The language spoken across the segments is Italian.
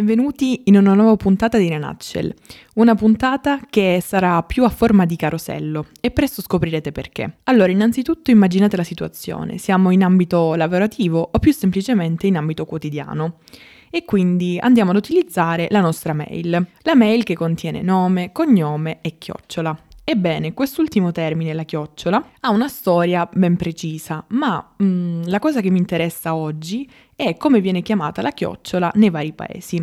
Benvenuti in una nuova puntata di Renatcel, una puntata che sarà più a forma di carosello e presto scoprirete perché. Allora, innanzitutto immaginate la situazione, siamo in ambito lavorativo o più semplicemente in ambito quotidiano e quindi andiamo ad utilizzare la nostra mail, la mail che contiene nome, cognome e chiocciola. Ebbene, quest'ultimo termine, la chiocciola, ha una storia ben precisa, ma mm, la cosa che mi interessa oggi è come viene chiamata la chiocciola nei vari paesi.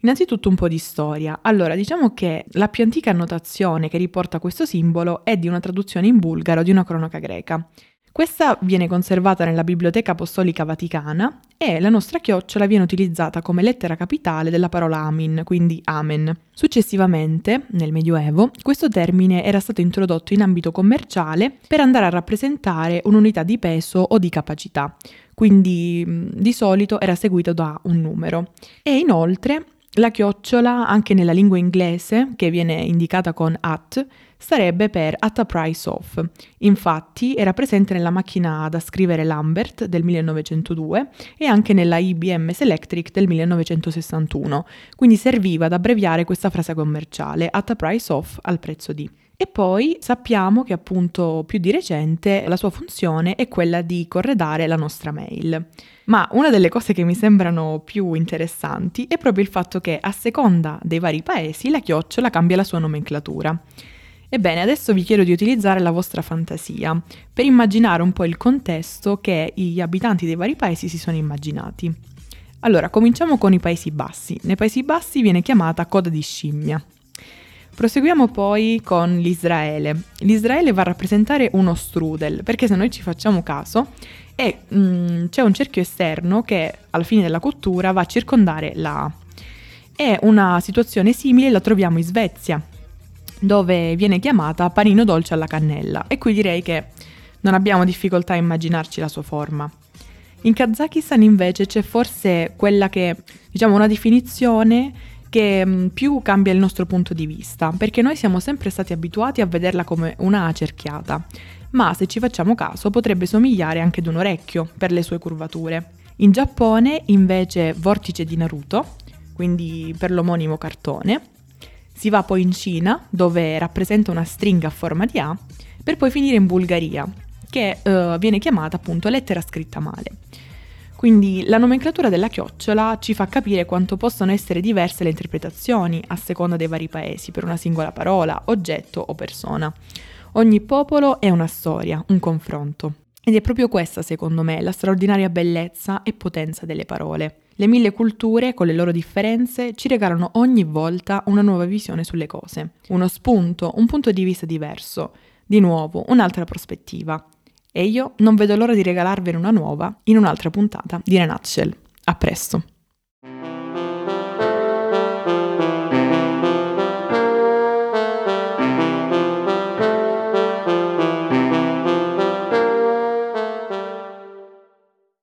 Innanzitutto un po' di storia. Allora, diciamo che la più antica annotazione che riporta questo simbolo è di una traduzione in bulgaro di una cronaca greca. Questa viene conservata nella Biblioteca Apostolica Vaticana e la nostra chiocciola viene utilizzata come lettera capitale della parola amin, quindi amen. Successivamente, nel Medioevo, questo termine era stato introdotto in ambito commerciale per andare a rappresentare un'unità di peso o di capacità, quindi di solito era seguito da un numero. E inoltre la chiocciola, anche nella lingua inglese, che viene indicata con at, starebbe per At a Price Of. Infatti era presente nella macchina da scrivere Lambert del 1902 e anche nella IBM Selectric del 1961, quindi serviva ad abbreviare questa frase commerciale, At a Price Of al prezzo di. E poi sappiamo che appunto più di recente la sua funzione è quella di corredare la nostra mail. Ma una delle cose che mi sembrano più interessanti è proprio il fatto che a seconda dei vari paesi la chiocciola cambia la sua nomenclatura. Ebbene, adesso vi chiedo di utilizzare la vostra fantasia per immaginare un po' il contesto che gli abitanti dei vari paesi si sono immaginati. Allora, cominciamo con i Paesi Bassi. Nei Paesi Bassi viene chiamata coda di scimmia. Proseguiamo poi con l'Israele. L'Israele va a rappresentare uno strudel, perché se noi ci facciamo caso, è, mm, c'è un cerchio esterno che alla fine della cottura va a circondare la A. E una situazione simile la troviamo in Svezia, dove viene chiamata panino dolce alla cannella, e qui direi che non abbiamo difficoltà a immaginarci la sua forma. In Kazakistan invece c'è forse quella che, diciamo, una definizione che mm, più cambia il nostro punto di vista, perché noi siamo sempre stati abituati a vederla come una cerchiata, ma se ci facciamo caso potrebbe somigliare anche ad un orecchio per le sue curvature. In Giappone invece vortice di Naruto, quindi per l'omonimo cartone, si va poi in Cina, dove rappresenta una stringa a forma di A, per poi finire in Bulgaria, che uh, viene chiamata appunto lettera scritta male. Quindi la nomenclatura della chiocciola ci fa capire quanto possono essere diverse le interpretazioni a seconda dei vari paesi per una singola parola, oggetto o persona. Ogni popolo è una storia, un confronto. Ed è proprio questa, secondo me, la straordinaria bellezza e potenza delle parole. Le mille culture, con le loro differenze, ci regalano ogni volta una nuova visione sulle cose, uno spunto, un punto di vista diverso, di nuovo un'altra prospettiva. E io non vedo l'ora di regalarvene una nuova in un'altra puntata di Renatcel. A presto!